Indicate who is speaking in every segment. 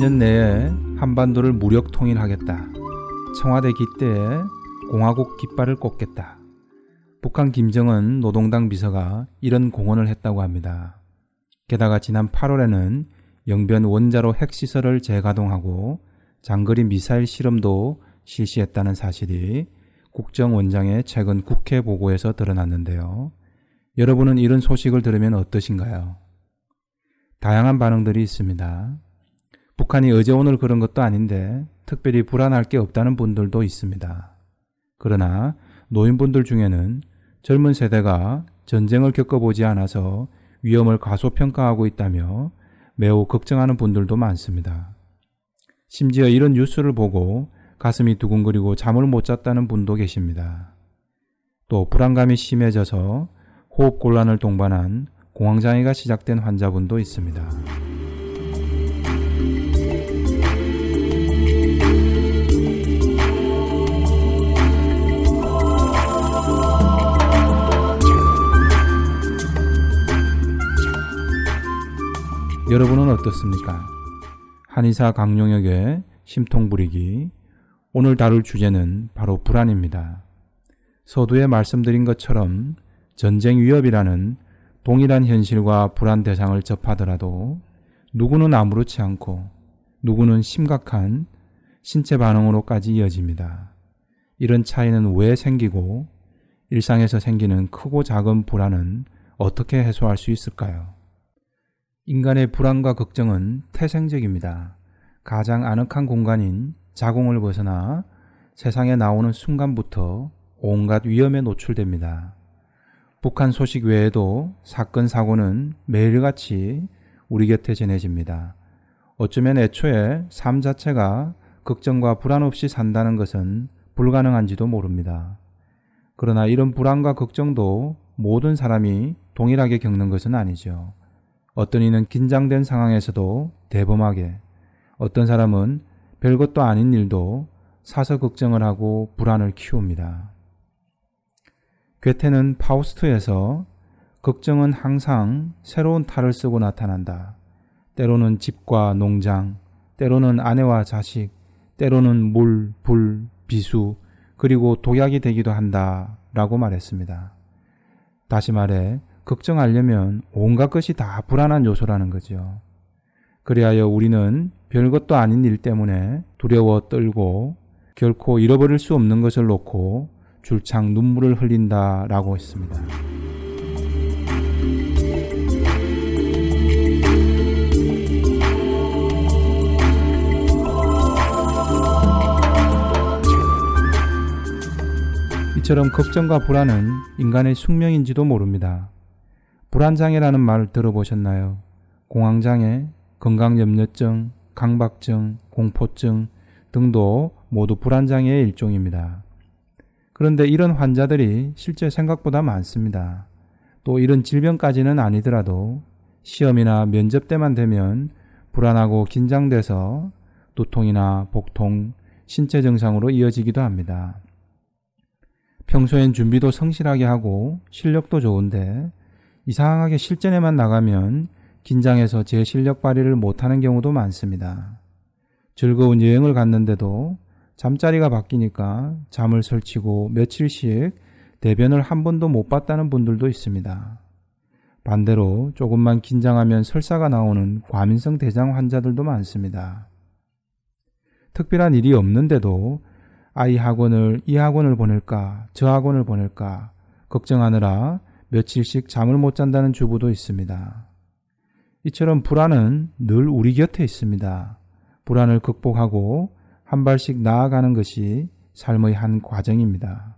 Speaker 1: 삼년 내에 한반도를 무력 통일하겠다. 청와대 기대에 공화국 깃발을 꽂겠다. 북한 김정은 노동당 비서가 이런 공언을 했다고 합니다. 게다가 지난 8월에는 영변 원자로 핵시설을 재가동하고 장거리 미사일 실험도 실시했다는 사실이 국정원장의 최근 국회 보고에서 드러났는데요. 여러분은 이런 소식을 들으면 어떠신가요? 다양한 반응들이 있습니다. 북한이 어제 오늘 그런 것도 아닌데 특별히 불안할 게 없다는 분들도 있습니다. 그러나 노인분들 중에는 젊은 세대가 전쟁을 겪어보지 않아서 위험을 과소평가하고 있다며 매우 걱정하는 분들도 많습니다. 심지어 이런 뉴스를 보고 가슴이 두근거리고 잠을 못 잤다는 분도 계십니다. 또 불안감이 심해져서 호흡 곤란을 동반한 공황장애가 시작된 환자분도 있습니다. 여러분은 어떻습니까? 한의사 강용혁의 심통 부리기. 오늘 다룰 주제는 바로 불안입니다. 서두에 말씀드린 것처럼 전쟁 위협이라는 동일한 현실과 불안 대상을 접하더라도 누구는 아무렇지 않고 누구는 심각한 신체 반응으로까지 이어집니다. 이런 차이는 왜 생기고 일상에서 생기는 크고 작은 불안은 어떻게 해소할 수 있을까요? 인간의 불안과 걱정은 태생적입니다. 가장 아늑한 공간인 자궁을 벗어나 세상에 나오는 순간부터 온갖 위험에 노출됩니다. 북한 소식 외에도 사건, 사고는 매일같이 우리 곁에 전해집니다. 어쩌면 애초에 삶 자체가 걱정과 불안 없이 산다는 것은 불가능한지도 모릅니다. 그러나 이런 불안과 걱정도 모든 사람이 동일하게 겪는 것은 아니죠. 어떤 이는 긴장된 상황에서도 대범하게, 어떤 사람은 별것도 아닌 일도 사서 걱정을 하고 불안을 키웁니다. 괴테는 파우스트에서 걱정은 항상 새로운 탈을 쓰고 나타난다. 때로는 집과 농장, 때로는 아내와 자식, 때로는 물, 불, 비수, 그리고 독약이 되기도 한다. 라고 말했습니다. 다시 말해, 걱정하려면 온갖 것이 다 불안한 요소라는 거죠. 그리하여 우리는 별것도 아닌 일 때문에 두려워 떨고 결코 잃어버릴 수 없는 것을 놓고 줄창 눈물을 흘린다 라고 했습니다. 이처럼 걱정과 불안은 인간의 숙명인지도 모릅니다. 불안장애라는 말을 들어보셨나요? 공황장애, 건강염려증, 강박증, 공포증 등도 모두 불안장애의 일종입니다. 그런데 이런 환자들이 실제 생각보다 많습니다. 또 이런 질병까지는 아니더라도 시험이나 면접 때만 되면 불안하고 긴장돼서 두통이나 복통, 신체 증상으로 이어지기도 합니다. 평소엔 준비도 성실하게 하고 실력도 좋은데 이상하게 실전에만 나가면 긴장해서 제 실력 발휘를 못하는 경우도 많습니다. 즐거운 여행을 갔는데도 잠자리가 바뀌니까 잠을 설치고 며칠씩 대변을 한 번도 못 봤다는 분들도 있습니다. 반대로 조금만 긴장하면 설사가 나오는 과민성 대장 환자들도 많습니다. 특별한 일이 없는데도 아이 학원을 이 학원을 보낼까 저 학원을 보낼까 걱정하느라 며칠씩 잠을 못 잔다는 주부도 있습니다. 이처럼 불안은 늘 우리 곁에 있습니다. 불안을 극복하고 한 발씩 나아가는 것이 삶의 한 과정입니다.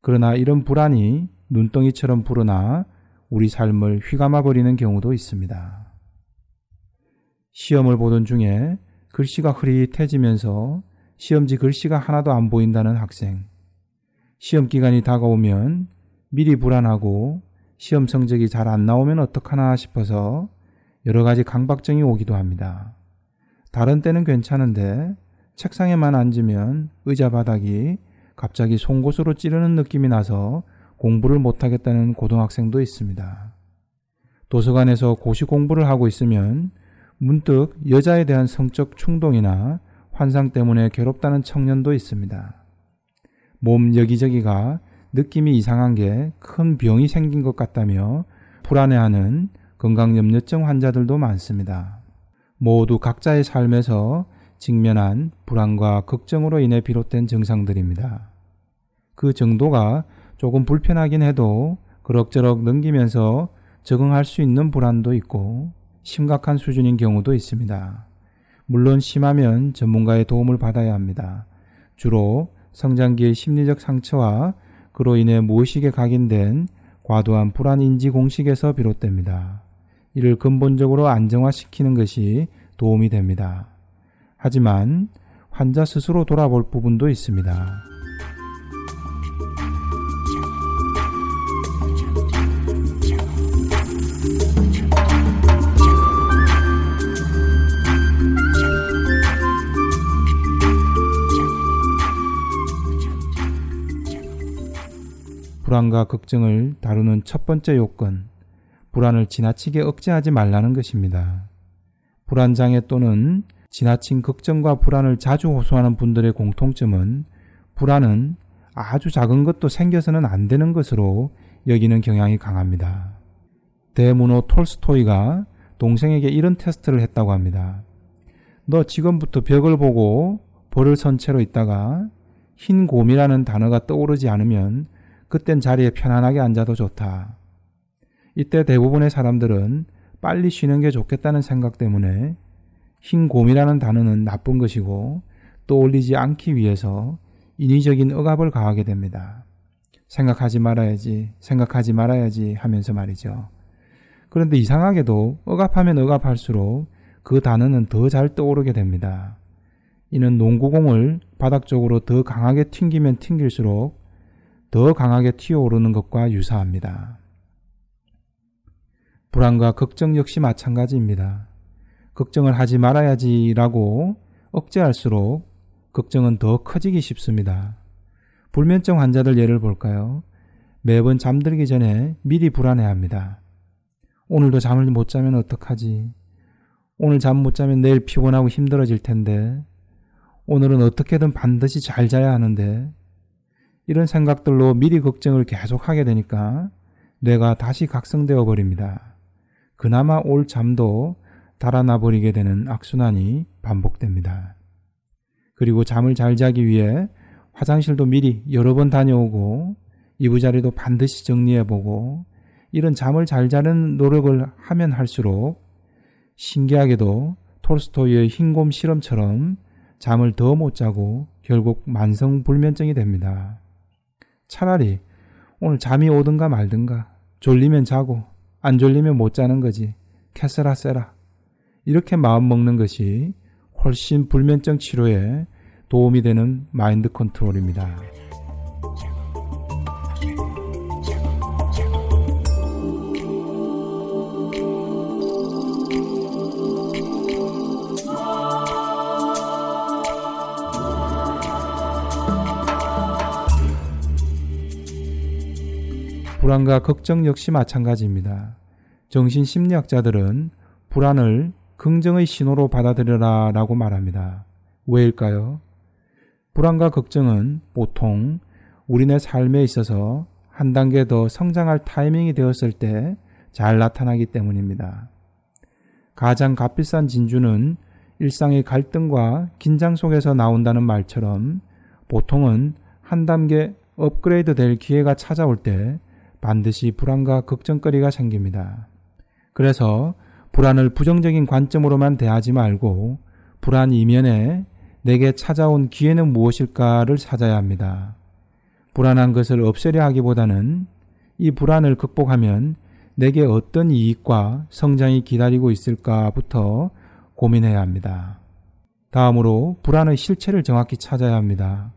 Speaker 1: 그러나 이런 불안이 눈덩이처럼 불어나 우리 삶을 휘감아 버리는 경우도 있습니다. 시험을 보던 중에 글씨가 흐릿해지면서 시험지 글씨가 하나도 안 보인다는 학생. 시험 기간이 다가오면 미리 불안하고 시험 성적이 잘 안 나오면 어떡하나 싶어서 여러 가지 강박증이 오기도 합니다. 다른 때는 괜찮은데 책상에만 앉으면 의자 바닥이 갑자기 송곳으로 찌르는 느낌이 나서 공부를 못하겠다는 고등학생도 있습니다. 도서관에서 고시 공부를 하고 있으면 문득 여자에 대한 성적 충동이나 환상 때문에 괴롭다는 청년도 있습니다. 몸 여기저기가 느낌이 이상한 게 큰 병이 생긴 것 같다며 불안해하는 건강염려증 환자들도 많습니다. 모두 각자의 삶에서 직면한 불안과 걱정으로 인해 비롯된 증상들입니다. 그 정도가 조금 불편하긴 해도 그럭저럭 넘기면서 적응할 수 있는 불안도 있고 심각한 수준인 경우도 있습니다. 물론 심하면 전문가의 도움을 받아야 합니다. 주로 성장기의 심리적 상처와 그로 인해 무의식에 각인된 과도한 불안 인지 공식에서 비롯됩니다. 이를 근본적으로 안정화시키는 것이 도움이 됩니다. 하지만 환자 스스로 돌아볼 부분도 있습니다. 불안과 걱정을 다루는 첫 번째 요건, 불안을 지나치게 억제하지 말라는 것입니다. 불안장애 또는 지나친 걱정과 불안을 자주 호소하는 분들의 공통점은 불안은 아주 작은 것도 생겨서는 안 되는 것으로 여기는 경향이 강합니다. 대문호 톨스토이가 동생에게 이런 테스트를 했다고 합니다. 너 지금부터 벽을 보고 볼을 선 채로 있다가 흰 곰이라는 단어가 떠오르지 않으면 그땐 자리에 편안하게 앉아도 좋다. 이때 대부분의 사람들은 빨리 쉬는 게 좋겠다는 생각 때문에 흰 곰이라는 단어는 나쁜 것이고 떠올리지 않기 위해서 인위적인 억압을 가하게 됩니다. 생각하지 말아야지, 생각하지 말아야지 하면서 말이죠. 그런데 이상하게도 억압하면 억압할수록 그 단어는 더 잘 떠오르게 됩니다. 이는 농구공을 바닥 쪽으로 더 강하게 튕기면 튕길수록 더 강하게 튀어오르는 것과 유사합니다. 불안과 걱정 역시 마찬가지입니다. 걱정을 하지 말아야지라고 억제할수록 걱정은 더 커지기 쉽습니다. 불면증 환자들 예를 볼까요? 매번 잠들기 전에 미리 불안해합니다. 오늘도 잠을 못 자면 어떡하지? 오늘 잠 못 자면 내일 피곤하고 힘들어질 텐데. 오늘은 어떻게든 반드시 잘 자야 하는데. 이런 생각들로 미리 걱정을 계속하게 되니까 뇌가 다시 각성되어 버립니다. 그나마 올 잠도 달아나 버리게 되는 악순환이 반복됩니다. 그리고 잠을 잘 자기 위해 화장실도 미리 여러 번 다녀오고 이부자리도 반드시 정리해보고 이런 잠을 잘 자는 노력을 하면 할수록 신기하게도 톨스토이의 흰곰 실험처럼 잠을 더 못 자고 결국 만성 불면증이 됩니다. 차라리 오늘 잠이 오든가 말든가 졸리면 자고 안 졸리면 못 자는 거지 캐서라 세라 이렇게 마음 먹는 것이 훨씬 불면증 치료에 도움이 되는 마인드 컨트롤입니다. 불안과 걱정 역시 마찬가지입니다. 정신 심리학자들은 불안을 긍정의 신호로 받아들여라 라고 말합니다. 왜일까요? 불안과 걱정은 보통 우리네 삶에 있어서 한 단계 더 성장할 타이밍이 되었을 때 잘 나타나기 때문입니다. 가장 값비싼 진주는 일상의 갈등과 긴장 속에서 나온다는 말처럼 보통은 한 단계 업그레이드 될 기회가 찾아올 때 반드시 불안과 걱정거리가 생깁니다. 그래서 불안을 부정적인 관점으로만 대하지 말고 불안 이면에 내게 찾아온 기회는 무엇일까를 찾아야 합니다. 불안한 것을 없애려 하기보다는 이 불안을 극복하면 내게 어떤 이익과 성장이 기다리고 있을까부터 고민해야 합니다. 다음으로 불안의 실체를 정확히 찾아야 합니다.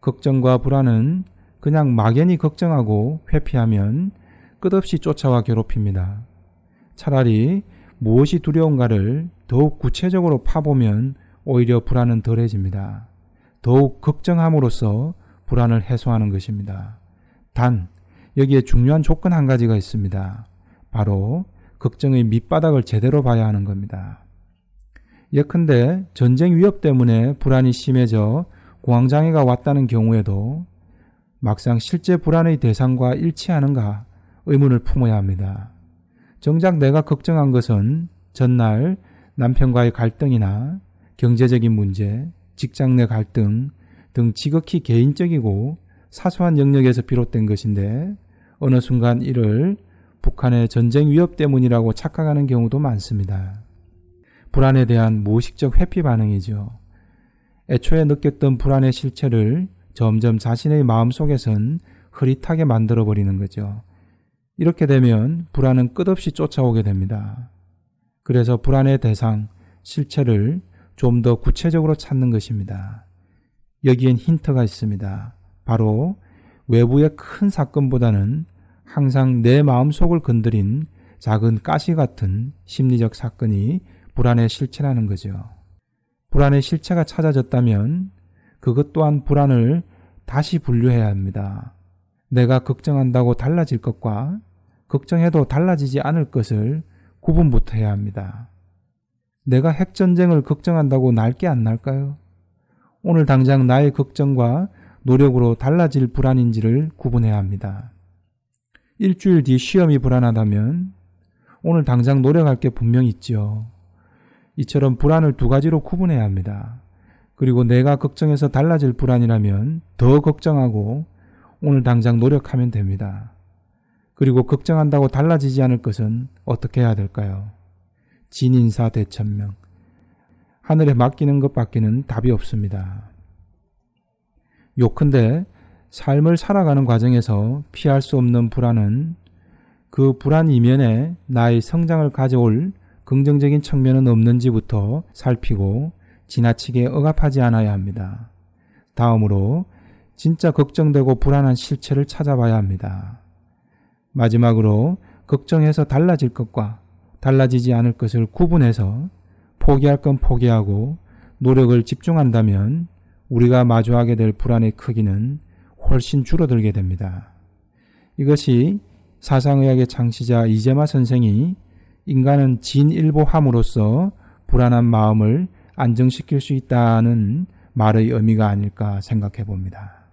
Speaker 1: 걱정과 불안은 그냥 막연히 걱정하고 회피하면 끝없이 쫓아와 괴롭힙니다. 차라리 무엇이 두려운가를 더욱 구체적으로 파보면 오히려 불안은 덜해집니다. 더욱 걱정함으로써 불안을 해소하는 것입니다. 단, 여기에 중요한 조건 한 가지가 있습니다. 바로 걱정의 밑바닥을 제대로 봐야 하는 겁니다. 예컨대 전쟁 위협 때문에 불안이 심해져 공황장애가 왔다는 경우에도 막상 실제 불안의 대상과 일치하는가 의문을 품어야 합니다. 정작 내가 걱정한 것은 전날 남편과의 갈등이나 경제적인 문제, 직장 내 갈등 등 지극히 개인적이고 사소한 영역에서 비롯된 것인데 어느 순간 이를 북한의 전쟁 위협 때문이라고 착각하는 경우도 많습니다. 불안에 대한 무의식적 회피 반응이죠. 애초에 느꼈던 불안의 실체를 점점 자신의 마음 속에선 흐릿하게 만들어 버리는 거죠. 이렇게 되면 불안은 끝없이 쫓아오게 됩니다. 그래서 불안의 대상, 실체를 좀 더 구체적으로 찾는 것입니다. 여기엔 힌트가 있습니다. 바로 외부의 큰 사건보다는 항상 내 마음 속을 건드린 작은 가시 같은 심리적 사건이 불안의 실체라는 거죠. 불안의 실체가 찾아졌다면 그것 또한 불안을 다시 분류해야 합니다. 내가 걱정한다고 달라질 것과 걱정해도 달라지지 않을 것을 구분부터 해야 합니다. 내가 핵전쟁을 걱정한다고 날게 안 날까요? 오늘 당장 나의 걱정과 노력으로 달라질 불안인지를 구분해야 합니다. 일주일 뒤 시험이 불안하다면 오늘 당장 노력할 게 분명 있지요. 이처럼 불안을 두 가지로 구분해야 합니다. 그리고 내가 걱정해서 달라질 불안이라면 더 걱정하고 오늘 당장 노력하면 됩니다. 그리고 걱정한다고 달라지지 않을 것은 어떻게 해야 될까요? 진인사 대천명. 하늘에 맡기는 것밖에는 답이 없습니다. 요컨대 삶을 살아가는 과정에서 피할 수 없는 불안은 그 불안 이면에 나의 성장을 가져올 긍정적인 측면은 없는지부터 살피고 지나치게 억압하지 않아야 합니다. 다음으로 진짜 걱정되고 불안한 실체를 찾아봐야 합니다. 마지막으로 걱정해서 달라질 것과 달라지지 않을 것을 구분해서 포기할 건 포기하고 노력을 집중한다면 우리가 마주하게 될 불안의 크기는 훨씬 줄어들게 됩니다. 이것이 사상의학의 창시자 이재마 선생이 인간은 진일보함으로써 불안한 마음을 안정시킬 수 있다는 말의 의미가 아닐까 생각해 봅니다.